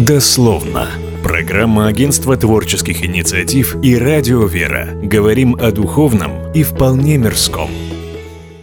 Дословно. Программа Агентства творческих инициатив и Радио Вера. Говорим о духовном и вполне мирском.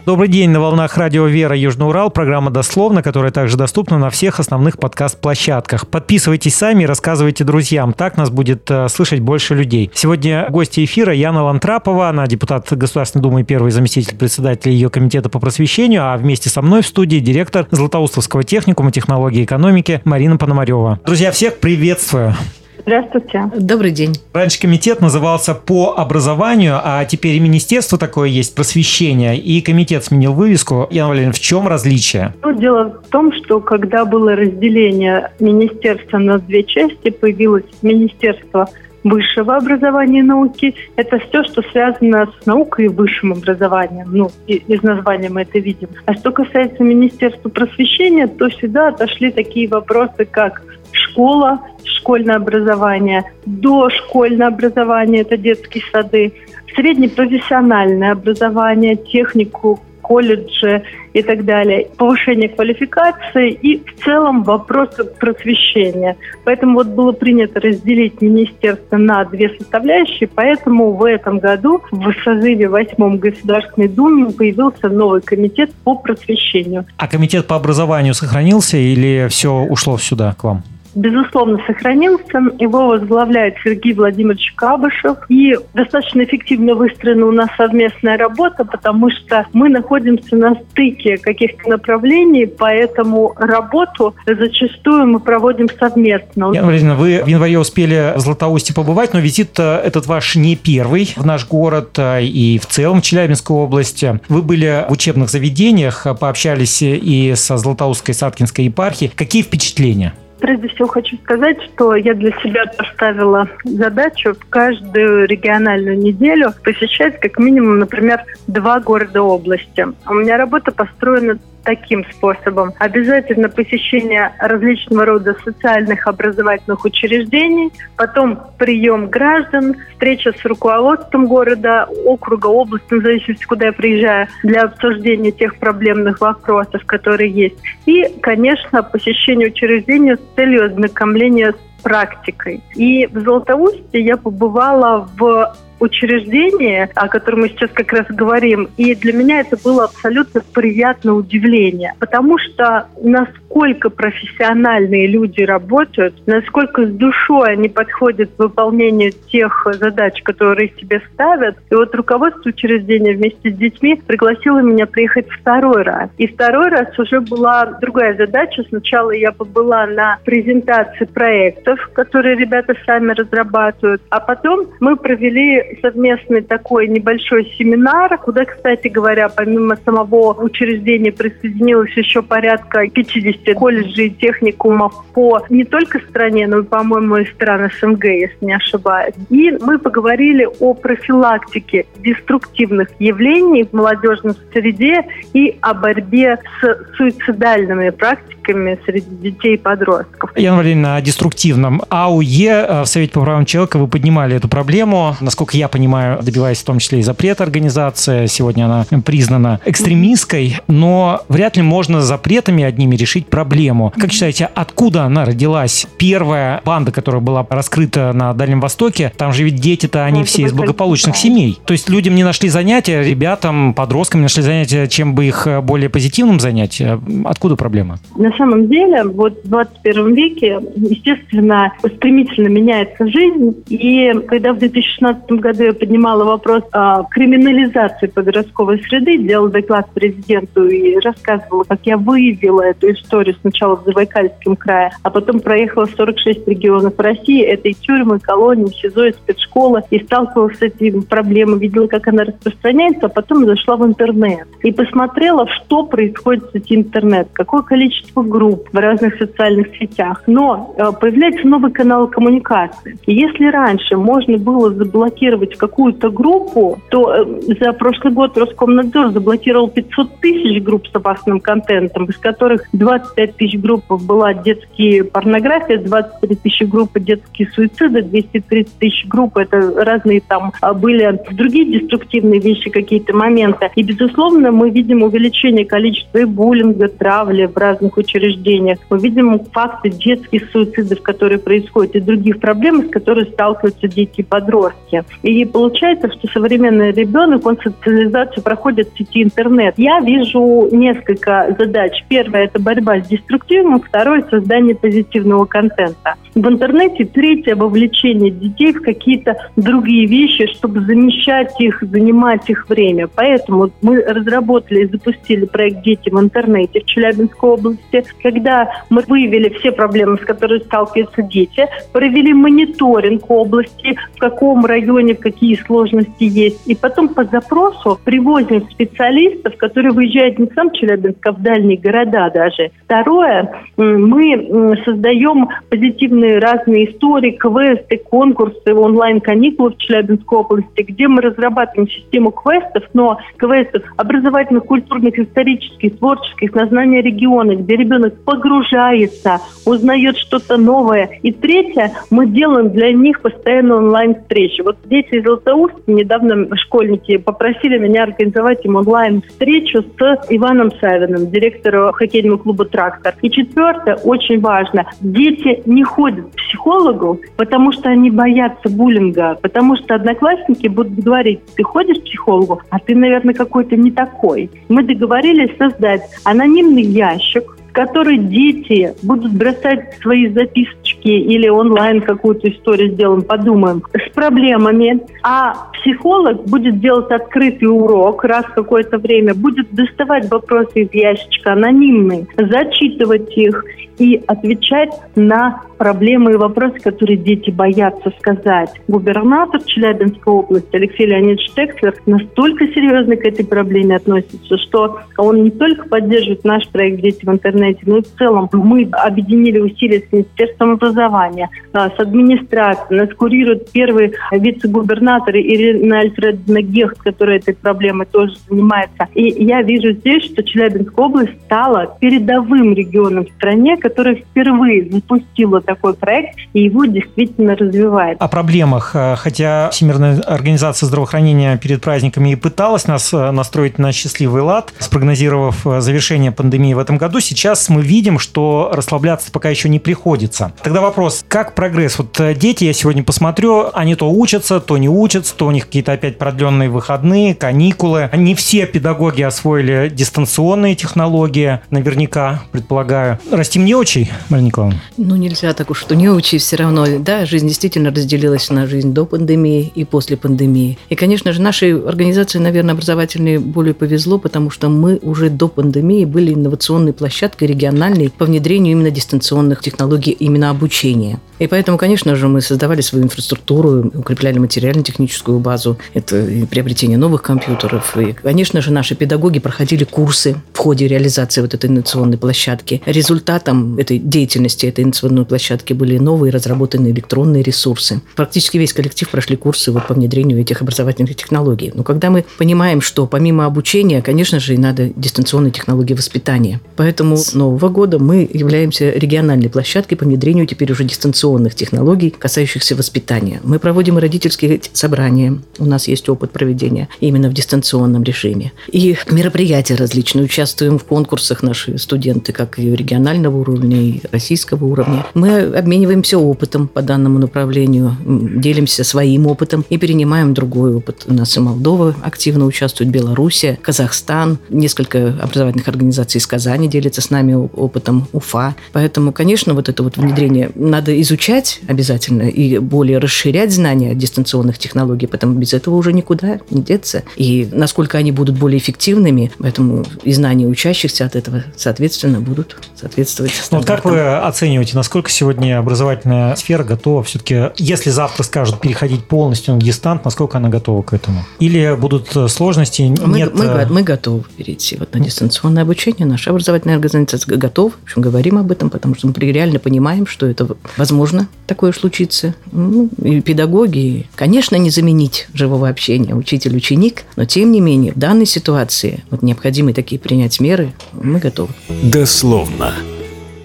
Добрый день на волнах радио «Вера» Южный Урал, программа «Дословно», которая также доступна на всех основных подкаст-площадках. Подписывайтесь сами и рассказывайте друзьям, так нас будет э, слышать больше людей. Сегодня гости эфира Яна Лантрапова, она депутат Государственной Думы и первый заместитель председателя ее комитета по просвещению, а вместе со мной в студии директор Златоустовского техникума технологии и экономики Марина Пономарева. Друзья, всех приветствую. Здравствуйте. Добрый день. Раньше комитет назывался по образованию, а теперь и министерство такое есть, просвещение, и комитет сменил вывеску. Яна Валерьевна, в чем различие? Ну, дело в том, что когда было разделение министерства на две части, появилось министерство высшего образования и науки. Это все, что связано с наукой и высшим образованием. Ну, из названия мы это видим. А что касается Министерства просвещения, то сюда отошли такие вопросы, как школа, школьное образование, дошкольное образование, это детские сады, среднепрофессиональное образование, технику, колледжи и так далее, повышение квалификации и в целом вопросы просвещения. Поэтому вот было принято разделить министерство на две составляющие, поэтому в этом году в созыве восьмом Государственной Думы появился новый комитет по просвещению. А комитет по образованию сохранился или все ушло сюда к вам? Безусловно, сохранился. Его возглавляет Сергей Владимирович Кабышев. И достаточно эффективно выстроена у нас совместная работа, потому что мы находимся на стыке каких-то направлений, поэтому работу зачастую мы проводим совместно. Яна Валерьевна, вы в январе успели в Златоусте побывать, но визит э, этот ваш не первый в наш город э, и в целом в Челябинской области. Вы были в учебных заведениях, пообщались и со Златоустской Саткинской епархией. Какие впечатления? Прежде всего хочу сказать, что я для себя поставила задачу в каждую региональную неделю посещать как минимум, например, два города области. У меня работа построена таким способом. Обязательно посещение различного рода социальных образовательных учреждений, потом прием граждан, встреча с руководством города, округа, области, в зависимости, куда я приезжаю, для обсуждения тех проблемных вопросов, которые есть. И, конечно, посещение учреждения с целью ознакомления с практикой. И в Золотоусте я побывала в учреждение, о котором мы сейчас как раз говорим. И для меня это было абсолютно приятное удивление, потому что насколько профессиональные люди работают, насколько с душой они подходят к выполнению тех задач, которые себе ставят. И вот руководство учреждения вместе с детьми пригласило меня приехать второй раз. И второй раз уже была другая задача. Сначала я побыла на презентации проектов, которые ребята сами разрабатывают, а потом мы провели совместный такой небольшой семинар, куда, кстати говоря, помимо самого учреждения присоединилось еще порядка 50 колледжей и техникумов по не только стране, но и, по-моему, и стран СНГ, если не ошибаюсь. И мы поговорили о профилактике деструктивных явлений в молодежной среде и о борьбе с суицидальными практиками среди детей и подростков. Яна Валерьевна, о деструктивном. АУЕ э, в Совете по правам человека вы поднимали эту проблему. Насколько я понимаю, добиваясь в том числе и запрета организации. Сегодня она признана экстремистской, но вряд ли можно запретами одними решить проблему. Как считаете, откуда она родилась? Первая банда, которая была раскрыта на Дальнем Востоке, там же ведь дети-то, они ну, все из благополучных семей. То есть людям не нашли занятия, ребятам, подросткам не нашли занятия, чем бы их более позитивным занять. Откуда проблема? На самом деле, вот в 21 веке, естественно, стремительно меняется жизнь. И когда в 2016 году я поднимала вопрос о криминализации подростковой среды, делала доклад президенту и рассказывала, как я выявила эту историю сначала в Забайкальском крае, а потом проехала 46 регионов России. Это и тюрьмы, колонии, СИЗО, и спецшкола. И сталкивалась с этими проблемами, видела, как она распространяется, а потом зашла в интернет. И посмотрела, что происходит в сети интернет, какое количество групп в разных социальных сетях. Но э, появляется новый канал коммуникации. И если раньше можно было заблокировать какую-то группу, то э, за прошлый год Роскомнадзор заблокировал 500 тысяч групп с опасным контентом, из которых 25 тысяч групп была детские порнография, 23 тысячи групп детские суициды, 230 тысяч групп это разные там а, были другие деструктивные вещи, какие-то моменты. И, безусловно, мы видим увеличение количества и буллинга, травли в разных учреждениях. Мы видим факты детских суицидов, которые происходят, и других проблем, с которыми сталкиваются дети и подростки. И получается, что современный ребенок, он социализацию проходит в сети интернет. Я вижу несколько задач. Первое – это борьба с деструктивным, второе – создание позитивного контента. В интернете третье – вовлечение детей в какие-то другие вещи, чтобы замещать их, занимать их время. Поэтому мы разработали и запустили проект «Дети в интернете» в Челябинской области, когда мы выявили все проблемы, с которыми сталкиваются дети, провели мониторинг области, в каком районе какие сложности есть, и потом по запросу привозим специалистов, которые выезжают не сам Челябинск, а в дальние города даже. Второе, мы создаем позитивные разные истории, квесты, конкурсы, онлайн-каникулы в Челябинской области, где мы разрабатываем систему квестов, но квестов образовательных, культурных, исторических, творческих, на знания региона, где ребенок погружается, узнает что-то новое. И третье, мы делаем для них постоянно онлайн-встречи. Вот дети из Златоуст, недавно школьники попросили меня организовать им онлайн-встречу с Иваном Савиным, директором хоккейного клуба «Трактор». И четвертое, очень важно, дети не ходят к психологу, потому что они боятся буллинга, потому что одноклассники будут говорить, ты ходишь к психологу, а ты, наверное, какой-то не такой. Мы договорились создать анонимный ящик, которой дети будут бросать свои записочки или онлайн какую-то историю сделаем, подумаем, с проблемами. А психолог будет делать открытый урок раз в какое-то время, будет доставать вопросы из ящичка анонимные, зачитывать их и отвечать на проблемы и вопросы, которые дети боятся сказать. Губернатор Челябинской области Алексей Леонидович Текслер настолько серьезно к этой проблеме относится, что он не только поддерживает наш проект «Дети в интернете», но и в целом мы объединили усилия с Министерством образования, а, с администрацией. Нас курирует первый вице-губернатор Ирина Альфредовна Гехт, которая этой проблемой тоже занимается. И я вижу здесь, что Челябинская область стала передовым регионом в стране, которая впервые запустила такой проект, и его действительно развивает. О проблемах, э, хотя Всемирная организация здравоохранения перед праздниками и пыталась нас э, настроить на счастливый лад, спрогнозировав э, завершение пандемии в этом году, сейчас мы видим, что расслабляться пока еще не приходится. Тогда вопрос, как прогресс? Вот дети, я сегодня посмотрю, они то учатся, то не учатся, то у них какие-то опять продленные выходные, каникулы. Не все педагоги освоили дистанционные технологии, наверняка, предполагаю. Расти очень, Марина Николаевна? Ну, нельзя так уж, что не учи все равно. Да, жизнь действительно разделилась на жизнь до пандемии и после пандемии. И, конечно же, нашей организации, наверное, образовательной более повезло, потому что мы уже до пандемии были инновационной площадкой региональной по внедрению именно дистанционных технологий, именно обучения. И поэтому, конечно же, мы создавали свою инфраструктуру, укрепляли материально-техническую базу, это и приобретение новых компьютеров. И, конечно же, наши педагоги проходили курсы в ходе реализации вот этой инновационной площадки. Результатом этой деятельности, этой инновационной площадки были новые разработанные электронные ресурсы. Практически весь коллектив прошли курсы вот по внедрению этих образовательных технологий. Но когда мы понимаем, что помимо обучения, конечно же, и надо дистанционные технологии воспитания. Поэтому с нового года мы являемся региональной площадкой по внедрению теперь уже дистанционных технологий, касающихся воспитания. Мы проводим родительские собрания. У нас есть опыт проведения именно в дистанционном режиме. И мероприятия различные. Участвуем в конкурсах наши студенты, как и регионального уровня, и российского уровня. Мы обмениваемся опытом по данному направлению, делимся своим опытом и перенимаем другой опыт. У нас и Молдова активно участвует, Белоруссия, Казахстан, несколько образовательных организаций из Казани делятся с нами опытом, Уфа. Поэтому, конечно, вот это вот внедрение надо изучать обязательно и более расширять знания дистанционных технологий, потому без этого уже никуда не деться. И насколько они будут более эффективными, поэтому и знания учащихся от этого, соответственно, будут соответствовать Ну, как вы оцениваете, насколько сегодня образовательная сфера готова все-таки, если завтра скажут переходить полностью на дистант, насколько она готова к этому? Или будут сложности? Мы, Нет... мы, э, мы готовы перейти вот на дистанционное обучение. Наша образовательная организация готова. В общем, говорим об этом, потому что мы реально понимаем, что это возможно такое случится. Ну, и педагоги, конечно, не заменить живого общения учитель-ученик, но тем не менее в данной ситуации вот необходимы такие принять меры, мы готовы. Дословно.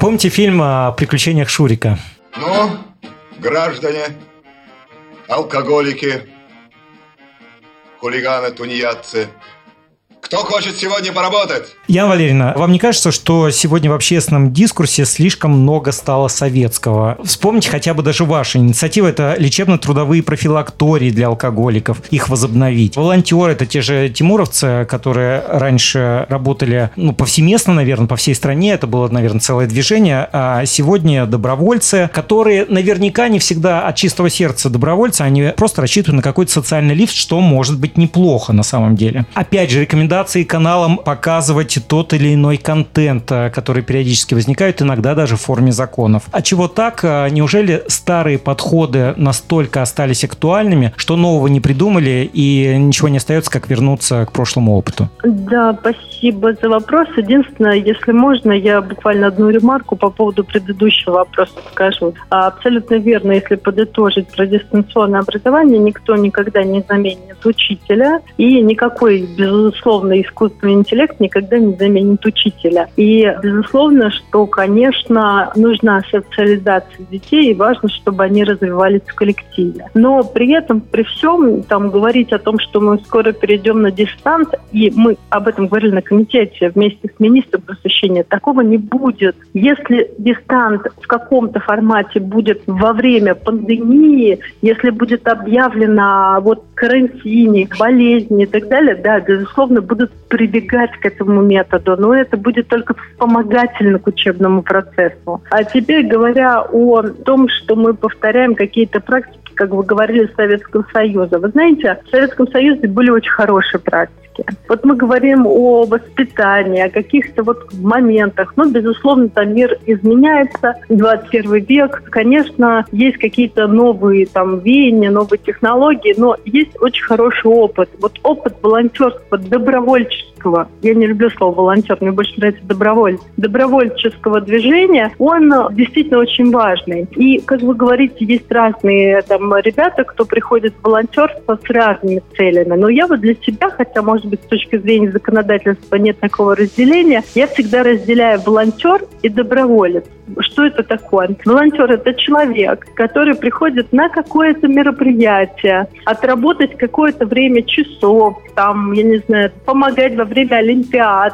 Помните фильм о приключениях Шурика? Ну, граждане, алкоголики, хулиганы, тунеядцы, Кто хочет сегодня поработать? Яна Валерьевна, вам не кажется, что сегодня в общественном дискурсе слишком много стало советского? Вспомните хотя бы даже ваши инициативы. Это лечебно-трудовые профилактории для алкоголиков. Их возобновить. Волонтеры – это те же тимуровцы, которые раньше работали ну, повсеместно, наверное, по всей стране. Это было, наверное, целое движение. А сегодня добровольцы, которые наверняка не всегда от чистого сердца добровольцы, они просто рассчитывают на какой-то социальный лифт, что может быть неплохо на самом деле. Опять же, рекомендую рекомендации каналам показывать тот или иной контент, э, который периодически возникает, иногда даже в форме законов. А чего так? Э, неужели старые подходы настолько остались актуальными, что нового не придумали и ничего не остается, как вернуться к прошлому опыту? Да, спасибо за вопрос. Единственное, если можно, я буквально одну ремарку по поводу предыдущего вопроса скажу. А, абсолютно верно, если подытожить про дистанционное образование, никто никогда не заменит учителя, и никакой, безусловно, безусловно, искусственный интеллект никогда не заменит учителя. И, безусловно, что, конечно, нужна социализация детей, и важно, чтобы они развивались в коллективе. Но при этом, при всем, там, говорить о том, что мы скоро перейдем на дистант, и мы об этом говорили на комитете вместе с министром просвещения, такого не будет. Если дистант в каком-то формате будет во время пандемии, если будет объявлено вот карантине, болезни и так далее, да, безусловно, будут прибегать к этому методу, но это будет только вспомогательно к учебному процессу. А теперь говоря о том, что мы повторяем какие-то практики, как вы говорили, Советского Союза. Вы знаете, в Советском Союзе были очень хорошие практики практике. Вот мы говорим о воспитании, о каких-то вот моментах. Ну, безусловно, там мир изменяется, 21 век. Конечно, есть какие-то новые там веяния, новые технологии, но есть очень хороший опыт. Вот опыт волонтерства, добровольческого, я не люблю слово волонтер, мне больше нравится доброволь, добровольческого движения, он действительно очень важный. И, как вы говорите, есть разные там ребята, кто приходит в волонтерство с разными целями. Но я вот для себя, хотя, может может быть, с точки зрения законодательства нет такого разделения, я всегда разделяю волонтер и доброволец. Что это такое? Волонтер – это человек, который приходит на какое-то мероприятие, отработать какое-то время часов, там, я не знаю, помогать во время олимпиад,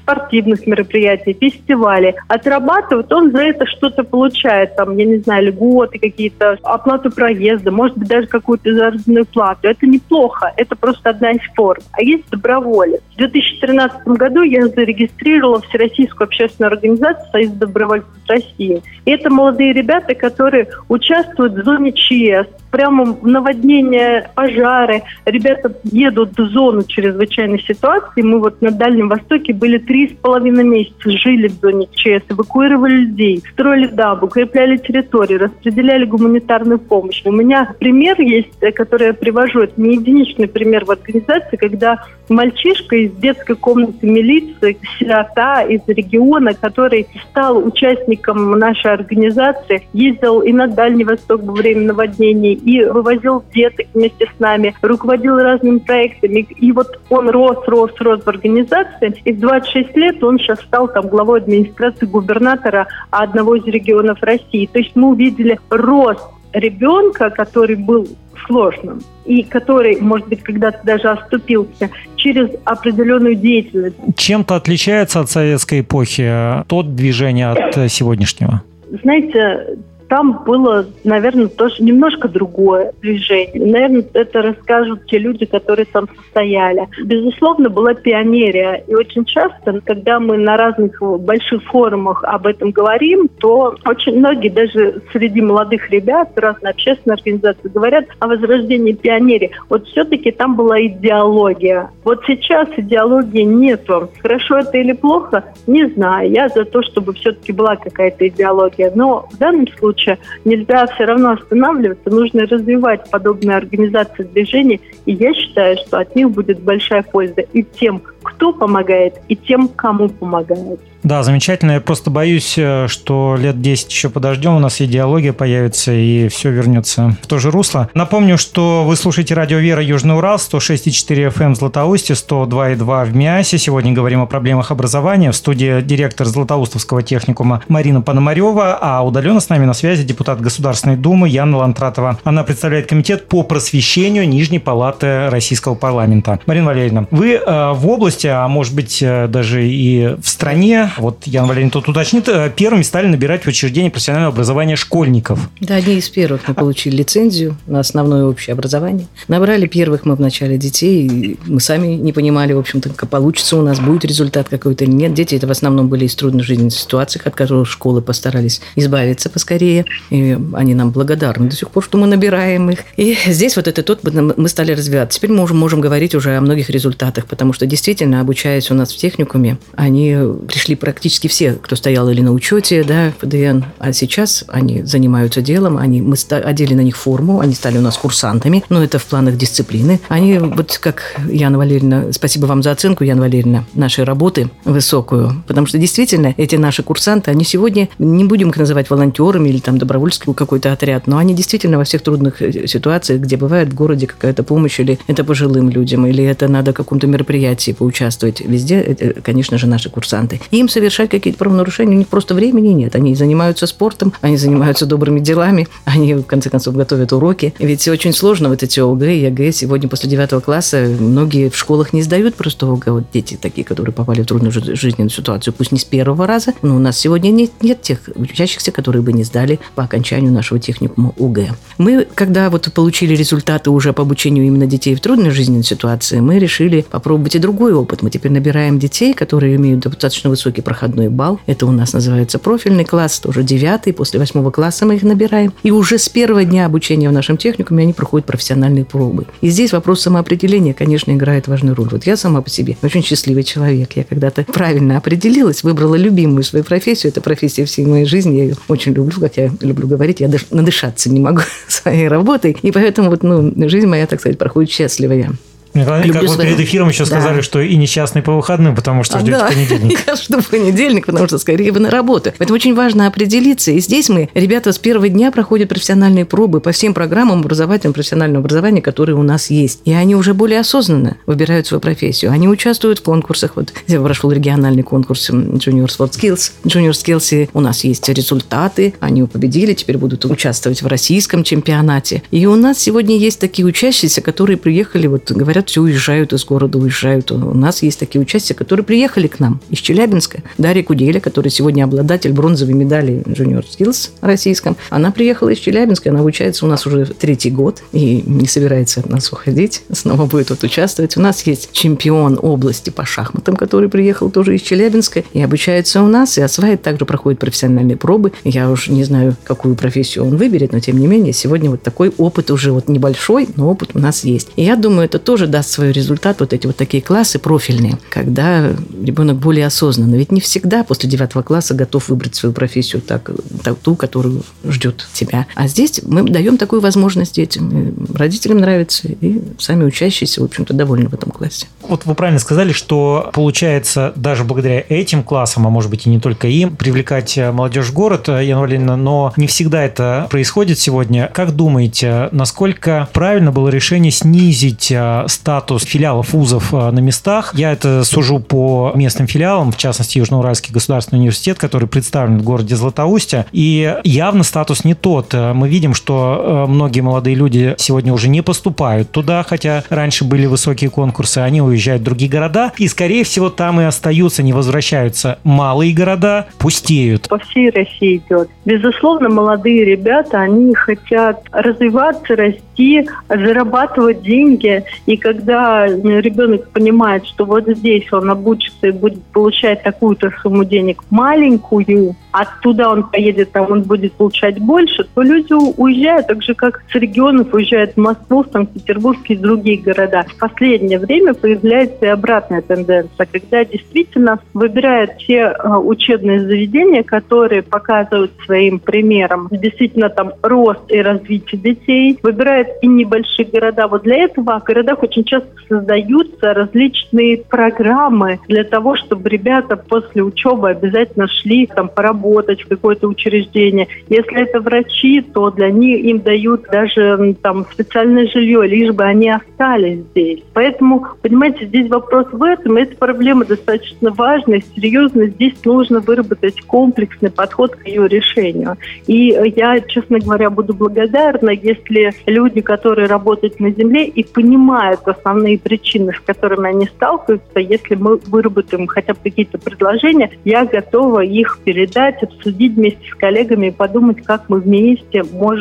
спортивных мероприятий, фестивалей, отрабатывает, он за это что-то получает, там, я не знаю, льготы какие-то, оплату проезда, может быть, даже какую-то заработную плату. Это неплохо, это просто одна из форм. А есть доброволец. В 2013 году я зарегистрировала Всероссийскую общественную организацию Союз добровольцев России. И это молодые ребята, которые участвуют в зоне ЧС, прямо наводнение, пожары. Ребята едут в зону чрезвычайной ситуации. Мы вот на Дальнем Востоке были три с половиной месяца, жили в зоне ЧС, эвакуировали людей, строили дамбу, укрепляли территории, распределяли гуманитарную помощь. У меня пример есть, э, который я привожу. Это не единичный пример в организации, когда мальчишка из детской комнаты милиции, сирота из региона, который стал участником нашей организации, ездил и на Дальний Восток во время наводнений, и вывозил деток вместе с нами, руководил разными проектами. И вот он рос, рос, рос в организации. И в 26 лет он сейчас стал там главой администрации губернатора одного из регионов России. То есть мы увидели рост ребенка, который был сложным и который, может быть, когда-то даже оступился через определенную деятельность. Чем-то отличается от советской эпохи то движение от сегодняшнего? Знаете, там было, наверное, тоже немножко другое движение. Наверное, это расскажут те люди, которые там состояли. Безусловно, была пионерия. И очень часто, когда мы на разных больших форумах об этом говорим, то очень многие, даже среди молодых ребят, разные общественные организации говорят о возрождении пионерии. Вот все-таки там была идеология. Вот сейчас идеологии нету. Хорошо это или плохо, не знаю. Я за то, чтобы все-таки была какая-то идеология. Но в данном случае случае нельзя все равно останавливаться, нужно развивать подобные организации движений, и я считаю, что от них будет большая польза и тем, кто помогает и тем, кому помогает. Да, замечательно. Я просто боюсь, э, что лет 10 еще подождем, у нас идеология появится, и все вернется в то же русло. Напомню, что вы слушаете радио «Вера» Южный Урал, 106,4 FM Златоусте, 102,2 в Миасе. Сегодня говорим о проблемах образования. В студии директор Златоустовского техникума Марина Пономарева, а удаленно с нами на связи депутат Государственной Думы Яна Лантратова. Она представляет комитет по просвещению Нижней Палаты Российского парламента. Марина Валерьевна, вы э, в области, а может быть э, даже и в стране вот Ян Валерьевна тут уточнит, э, первыми стали набирать в учреждение профессионального образования школьников. Да, одни из первых мы получили лицензию на основное общее образование. Набрали первых мы в начале детей, мы сами не понимали, в общем-то, получится у нас, будет результат какой-то или нет. Дети это в основном были из трудных жизненных ситуаций, от которых школы постарались избавиться поскорее. И они нам благодарны до сих пор, что мы набираем их. И здесь вот этот опыт мы стали развивать. Теперь мы уже можем говорить уже о многих результатах, потому что действительно, обучаясь у нас в техникуме, они пришли практически все, кто стоял или на учете, да, ПДН, а сейчас они занимаются делом, они, мы одели на них форму, они стали у нас курсантами, но это в планах дисциплины. Они, вот как Яна Валерьевна, спасибо вам за оценку, Яна Валерьевна, нашей работы высокую, потому что действительно эти наши курсанты, они сегодня, не будем их называть волонтерами или там добровольческий какой-то отряд, но они действительно во всех трудных э, ситуациях, где бывает в городе какая-то помощь, или это пожилым людям, или это надо в каком-то мероприятии поучаствовать, везде, это, конечно же, наши курсанты. Им совершать какие-то правонарушения, у них просто времени нет. Они занимаются спортом, они занимаются добрыми делами, они, в конце концов, готовят уроки. Ведь очень сложно вот эти ОГЭ и ЕГЭ. Сегодня после девятого класса многие в школах не сдают просто ОГЭ. Вот дети такие, которые попали в трудную жизненную ситуацию, пусть не с первого раза, но у нас сегодня нет, нет тех учащихся, которые бы не сдали по окончанию нашего техникума ОГЭ. Мы, когда вот получили результаты уже по обучению именно детей в трудной жизненной ситуации, мы решили попробовать и другой опыт. Мы теперь набираем детей, которые имеют достаточно высокий проходной балл. Это у нас называется профильный класс, тоже девятый. После восьмого класса мы их набираем. И уже с первого дня обучения в нашем техникуме они проходят профессиональные пробы. И здесь вопрос самоопределения, конечно, играет важную роль. Вот я сама по себе очень счастливый человек. Я когда-то правильно определилась, выбрала любимую свою профессию. Это профессия всей моей жизни. Я ее очень люблю, как я люблю говорить. Я даже надышаться не могу своей работой. И поэтому вот, ну, жизнь моя, так сказать, проходит счастливая. Люблю как вы перед эфиром еще да. сказали, что и несчастный по выходным, потому что ждете да. понедельник. Каждый понедельник, потому что скорее бы на работу. Поэтому очень важно определиться. И здесь мы, ребята, с первого дня проходят профессиональные пробы по всем программам образовательного, профессионального образования, которые у нас есть. И они уже более осознанно выбирают свою профессию. Они участвуют в конкурсах. Вот я прошел региональный конкурс Junior Sport Skills. Junior Skills у нас есть результаты. Они победили, теперь будут участвовать в российском чемпионате. И у нас сегодня есть такие учащиеся, которые приехали, вот говорят, все уезжают из города, уезжают. У нас есть такие участия, которые приехали к нам из Челябинска. Дарья Куделя, которая сегодня обладатель бронзовой медали Junior Skills российском, она приехала из Челябинска, она обучается у нас уже третий год и не собирается от нас уходить, снова будет вот участвовать. У нас есть чемпион области по шахматам, который приехал тоже из Челябинска и обучается у нас, и осваивает, также проходит профессиональные пробы. Я уже не знаю, какую профессию он выберет, но тем не менее, сегодня вот такой опыт уже вот небольшой, но опыт у нас есть. И я думаю, это тоже даст свой результат вот эти вот такие классы профильные, когда ребенок более осознанно. Ведь не всегда после девятого класса готов выбрать свою профессию так, так, ту, которую ждет тебя. А здесь мы даем такую возможность детям. Родителям нравится, и сами учащиеся, в общем-то, довольны в этом классе. Вот вы правильно сказали, что получается даже благодаря этим классам, а может быть и не только им, привлекать молодежь в город, Яна Валерьевна, но не всегда это происходит сегодня. Как думаете, насколько правильно было решение снизить а, статус филиалов вузов э, на местах. Я это сужу по местным филиалам, в частности, Южноуральский государственный университет, который представлен в городе Златоусте. И явно статус не тот. Э, мы видим, что э, многие молодые люди сегодня уже не поступают туда, хотя раньше были высокие конкурсы, они уезжают в другие города, и, скорее всего, там и остаются, не возвращаются. Малые города пустеют. По всей России идет. Безусловно, молодые ребята, они хотят развиваться, расти, зарабатывать деньги. И когда ребенок понимает, что вот здесь он обучится и будет получать такую-то сумму денег маленькую, оттуда он поедет, там он будет получать больше, то люди уезжают, так же, как с регионов уезжают в Москву, в Санкт-Петербург и другие города. В последнее время появляется и обратная тенденция, когда действительно выбирают те э, учебные заведения, которые показывают своим примером действительно там рост и развитие детей, выбирают и небольшие города. Вот для этого в городах очень очень часто создаются различные программы для того, чтобы ребята после учебы обязательно шли там поработать в какое-то учреждение. Если это врачи, то для них им дают даже там специальное жилье, лишь бы они остались здесь. Поэтому, понимаете, здесь вопрос в этом. Эта проблема достаточно важная, серьезная. Здесь нужно выработать комплексный подход к ее решению. И я, честно говоря, буду благодарна, если люди, которые работают на земле и понимают основные причины, с которыми они сталкиваются, если мы выработаем хотя бы какие-то предложения, я готова их передать, обсудить вместе с коллегами и подумать, как мы вместе можем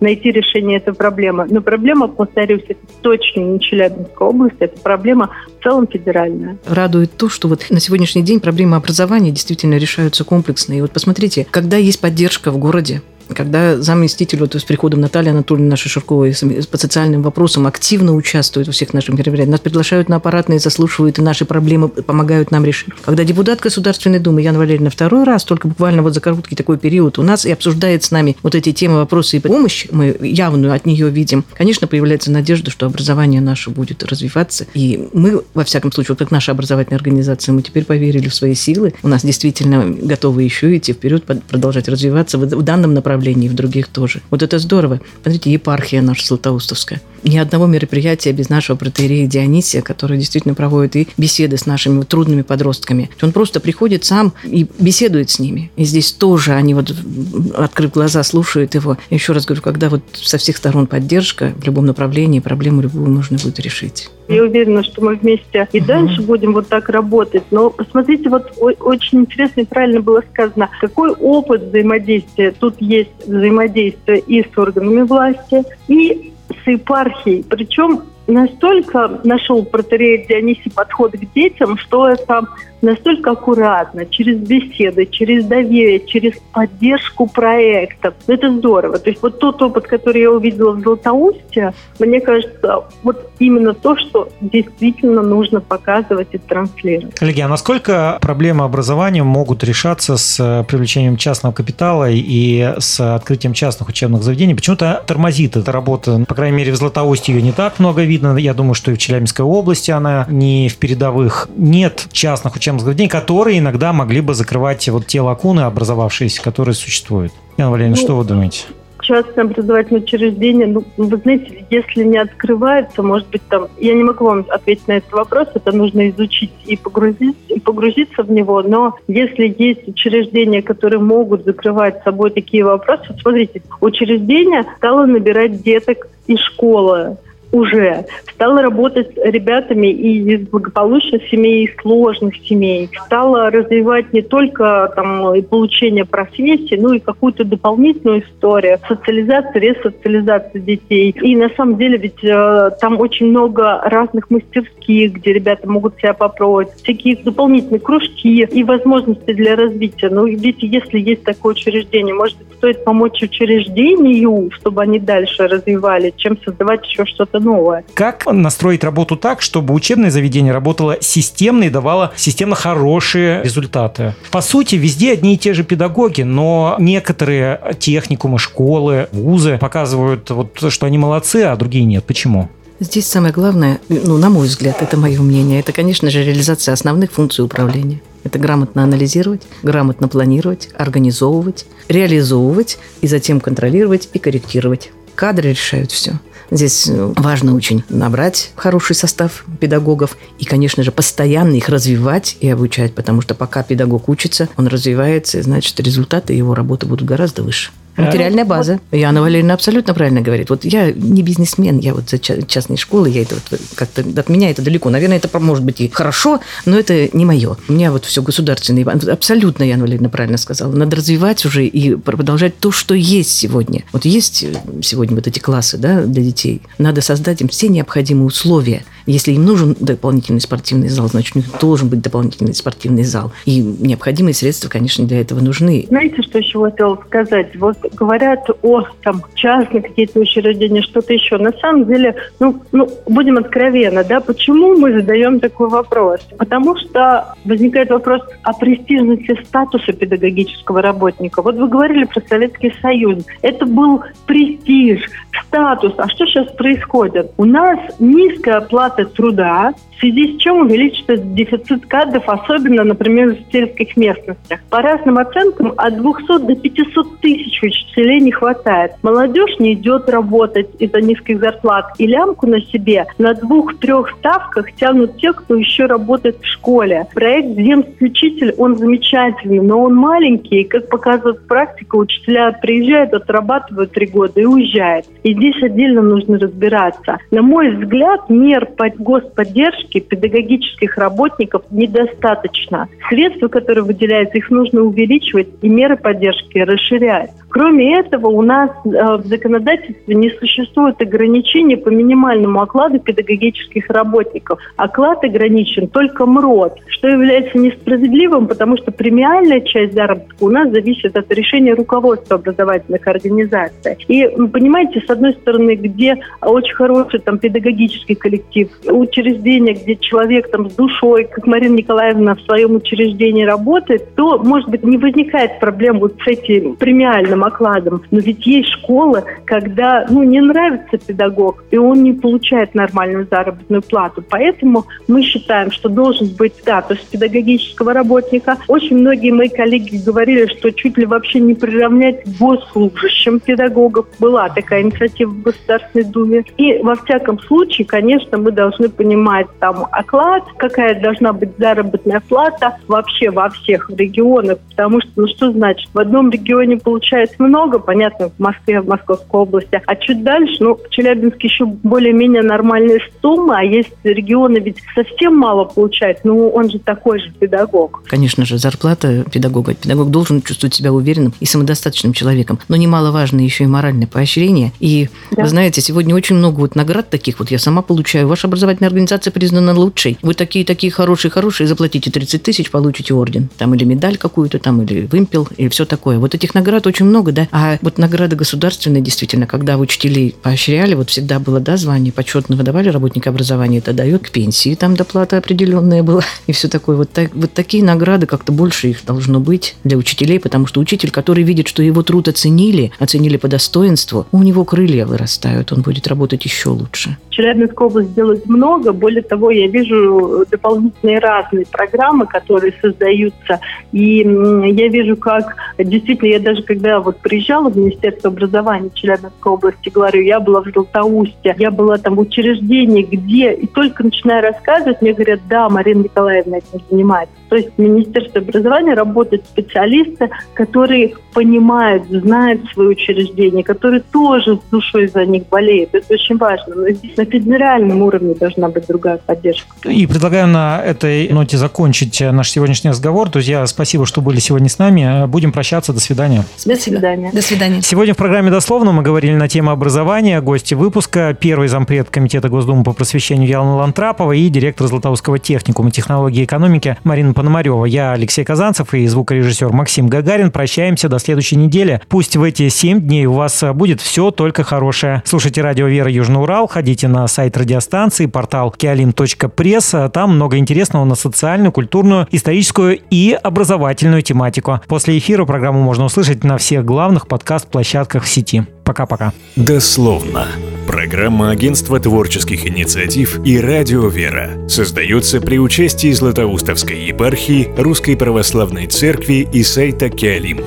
найти решение этой проблемы. Но проблема, повторюсь, это точно не Челябинская область, это проблема в целом федеральная. Радует то, что вот на сегодняшний день проблемы образования действительно решаются комплексно. И вот посмотрите, когда есть поддержка в городе, когда заместитель вот с приходом Натальи Анатольевны нашей Ширковой по социальным вопросам активно участвует во всех наших мероприятиях. Нас приглашают на аппаратные, заслушивают и наши проблемы помогают нам решить. Когда депутат Государственной Думы Яна Валерьевна второй раз, только буквально вот за короткий такой период у нас и обсуждает с нами вот эти темы, вопросы и помощь, мы явную от нее видим, конечно, появляется надежда, что образование наше будет развиваться. И мы, во всяком случае, вот как наша образовательная организация, мы теперь поверили в свои силы. У нас действительно готовы еще идти вперед, продолжать развиваться в данном направлении направлений, в других тоже. Вот это здорово. Смотрите, епархия наша Златоустовская. Ни одного мероприятия без нашего протеерея Дионисия, который действительно проводит и беседы с нашими трудными подростками. Он просто приходит сам и беседует с ними. И здесь тоже они вот, открыв глаза, слушают его. Еще раз говорю, когда вот со всех сторон поддержка в любом направлении, проблему любую можно будет решить. Я уверена, что мы вместе и дальше будем вот так работать. Но посмотрите, вот очень интересно и правильно было сказано, какой опыт взаимодействия. Тут есть взаимодействие и с органами власти, и с епархией. Причем настолько нашел протерей Дионисий подход к детям, что это настолько аккуратно, через беседы, через доверие, через поддержку проекта. Это здорово. То есть вот тот опыт, который я увидела в Златоусте, мне кажется, вот именно то, что действительно нужно показывать и транслировать. Коллеги, а насколько проблемы образования могут решаться с э, привлечением частного капитала и с открытием частных учебных заведений? Почему-то тормозит эта работа. По крайней мере, в Златоусте ее не так много видно. Я думаю, что и в Челябинской области она не в передовых. Нет частных учебных учебных заведений, которые иногда могли бы закрывать вот те лакуны образовавшиеся, которые существуют. Яна Валерьевна, ну, что вы думаете? частное образовательное учреждение, ну, вы знаете, если не открывается, может быть, там, я не могу вам ответить на этот вопрос, это нужно изучить и погрузиться, и погрузиться в него, но если есть учреждения, которые могут закрывать собой такие вопросы, смотрите, учреждение стало набирать деток из школы, уже стала работать с ребятами и из благополучных семей, из сложных семей. Стала развивать не только там, и получение профессии, но и какую-то дополнительную историю, социализацию, ресоциализацию детей. И на самом деле ведь э, там очень много разных мастерских, где ребята могут себя попробовать, всякие дополнительные кружки и возможности для развития. Ну, видите, если есть такое учреждение, может быть, стоит помочь учреждению, чтобы они дальше развивали, чем создавать еще что-то что-то новое. Как настроить работу так, чтобы учебное заведение работало системно и давало системно хорошие результаты? По сути, везде одни и те же педагоги, но некоторые техникумы, школы, вузы показывают, вот, что они молодцы, а другие нет. Почему? Здесь самое главное, ну, на мой взгляд, это мое мнение, это, конечно же, реализация основных функций управления. Это грамотно анализировать, грамотно планировать, организовывать, реализовывать и затем контролировать и корректировать. Кадры решают все. Здесь э, важно очень набрать хороший состав педагогов и, конечно же, постоянно их развивать и обучать, потому что пока педагог учится, он развивается, и значит, результаты его работы будут гораздо выше. Материальная база. Вот. Яна Валерьевна абсолютно правильно говорит. Вот я не бизнесмен, я вот за частной школы, я это вот как-то от меня это далеко. Наверное, это может быть и хорошо, но это не мое. У меня вот все государственное. Абсолютно Яна Валерьевна правильно сказала. Надо развивать уже и продолжать то, что есть сегодня. Вот есть э, сегодня вот эти классы да, для детей. Надо создать им все необходимые условия – если им нужен дополнительный спортивный зал, значит, у них должен быть дополнительный спортивный зал. И необходимые средства, конечно, для этого нужны. Знаете, что еще хотела сказать? Вот говорят о там, частных какие-то учреждения, что-то еще. На самом деле, ну, ну, будем откровенны, да, почему мы задаем такой вопрос? Потому что возникает вопрос о престижности статуса педагогического работника. Вот вы говорили про Советский Союз. Это был престиж, статус. А что сейчас происходит? У нас низкая оплата труда, в связи с чем увеличится дефицит кадров, особенно, например, в сельских местностях. По разным оценкам, от 200 до 500 тысяч учителей не хватает. Молодежь не идет работать из-за низких зарплат. И лямку на себе на двух-трех ставках тянут те, кто еще работает в школе. Проект «Земский учитель», он замечательный, но он маленький. И, как показывает практика, учителя приезжают, отрабатывают три года и уезжают. И здесь отдельно нужно разбираться. На мой взгляд, мер господдержки педагогических работников недостаточно. Средства, которые выделяются, их нужно увеличивать и меры поддержки расширять. Кроме этого, у нас э, в законодательстве не существует ограничений по минимальному окладу педагогических работников. Оклад ограничен только МРОД, что является несправедливым, потому что премиальная часть заработка у нас зависит от решения руководства образовательных организаций. И, понимаете, с одной стороны, где очень хороший там педагогический коллектив, учреждение, где человек там с душой, как Марина Николаевна в своем учреждении работает, то, может быть, не возникает проблем вот с этим премиальным окладом. Но ведь есть школы, когда ну, не нравится педагог, и он не получает нормальную заработную плату. Поэтому мы считаем, что должен быть статус педагогического работника. Очень многие мои коллеги говорили, что чуть ли вообще не приравнять госслужащим педагогов. Была такая инициатива в Государственной Думе. И во всяком случае, конечно, мы должны понимать там оклад, какая должна быть заработная плата вообще во всех регионах. Потому что, ну что значит, в одном регионе получается много, понятно, в Москве, в Московской области. А чуть дальше, ну, в Челябинске еще более-менее нормальные суммы, а есть регионы ведь совсем мало получает, ну, он же такой же педагог. Конечно же, зарплата педагога. Педагог должен чувствовать себя уверенным и самодостаточным человеком. Но немаловажно еще и моральное поощрение. И, да. вы знаете, сегодня очень много вот наград таких, вот я сама получаю. Ваша образовательная организация признана лучшей. Вы такие-такие хорошие-хорошие, заплатите 30 тысяч, получите орден. Там или медаль какую-то, там или вымпел, или все такое. Вот этих наград очень много, да. А вот награды государственные, действительно, когда учителей поощряли, вот всегда было, да, звание почетного давали работника образования, это дает к пенсии, там доплата определенная была и все такое. Вот, так, вот такие награды как-то больше их должно быть для учителей, потому что учитель, который видит, что его труд оценили, оценили по достоинству, у него крылья вырастают, он будет работать еще лучше. Челябинская область делает много. Более того, я вижу дополнительные разные программы, которые создаются. И я вижу, как действительно, я даже когда вот приезжала в Министерство образования Челябинской области, говорю, я была в Златоусте, я была там в учреждении, где, и только начиная рассказывать, мне говорят, да, Марина Николаевна этим занимается. То есть в Министерстве образования работают специалисты, которые понимают, знают свои учреждения, которые тоже с душой за них болеют. Это очень важно. Но здесь на федеральном уровне должна быть другая поддержка. И предлагаю на этой ноте закончить наш сегодняшний разговор. Друзья, спасибо, что были сегодня с нами. Будем прощаться. До свидания. До свидания. До свидания. Сегодня в программе «Дословно» мы говорили на тему образования. Гости выпуска – первый зампред Комитета Госдумы по просвещению Ялана Лантрапова и директор Златоустского техникума технологии и экономики Марина Пономарева. Я Алексей Казанцев и звукорежиссер Максим Гагарин. Прощаемся до следующей недели. Пусть в эти семь дней у вас будет все только хорошее. Слушайте радио «Вера Южный Урал», ходите на сайт радиостанции, портал kialin.пресс. Там много интересного на социальную, культурную, историческую и образовательную тематику. После эфира программу можно услышать на всех главных подкаст-площадках в сети. Пока-пока. Дословно. Программа Агентства творческих инициатив и Радио Вера создается при участии Златоустовской епархии Русской Православной Церкви и сайта Киалим.